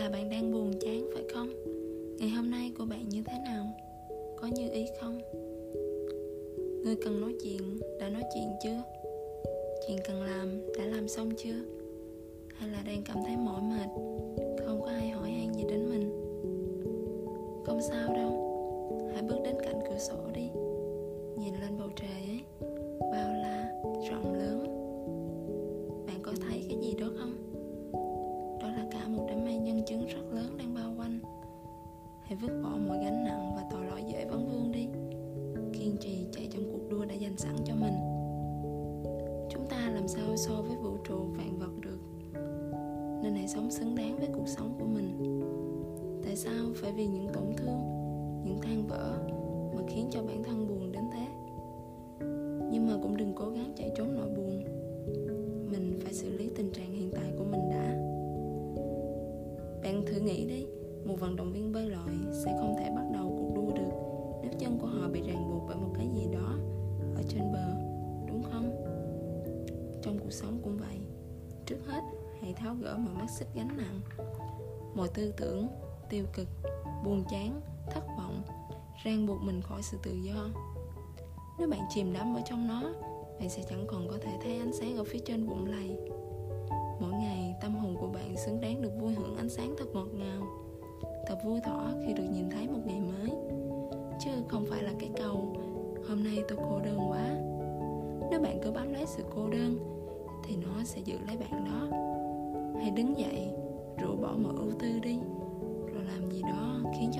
là bạn đang buồn chán, phải không? Ngày hôm nay của bạn như thế nào? Có như ý không? Người cần nói chuyện, đã nói chuyện chưa? Chuyện cần làm, đã làm xong chưa? Hay là đang cảm thấy mỏi mệt, không có ai hỏi han gì đến mình? Không sao đâu. Hãy bước đến cạnh cửa sổ đi. Nhìn lên bầu trời ấy, bao la, rộng lớn. Bạn có thấy cái gì đó không? Chứng rất lớn đang bao quanh. Hãy vứt bỏ mọi gánh nặng và tội lỗi dễ vấn vương đi. Kiên trì chạy trong cuộc đua đã dành sẵn cho mình. Chúng ta làm sao so với vũ trụ vạn vật được? Nên hãy sống xứng đáng với cuộc sống của mình. Tại sao? Phải vì những tổn thương, những than vỡ bạn thử nghĩ đi một vận động viên bơi lội sẽ không thể bắt đầu cuộc đua được nếu chân của họ bị ràng buộc bởi một cái gì đó ở trên bờ, đúng không? Trong cuộc sống cũng vậy. Trước hết, hãy tháo gỡ mọi mắt xích gánh nặng. Mọi tư tưởng, tiêu cực, buồn chán, thất vọng ràng buộc mình khỏi sự tự do. Nếu bạn chìm đắm ở trong nó, bạn sẽ chẳng còn có thể thấy ánh sáng ở phía trên bụng lầy. Mỗi ngày, tâm hồn của bạn xứng đáng sáng thật ngọt ngào, thật vui thỏa khi được nhìn thấy một ngày mới. Chứ không phải là cái câu, hôm nay tôi cô đơn quá. Nếu bạn cứ bám lấy sự cô đơn, thì nó sẽ giữ lấy bạn đó. Hãy đứng dậy, rũ bỏ mọi ưu tư đi, rồi làm gì đó khiến cho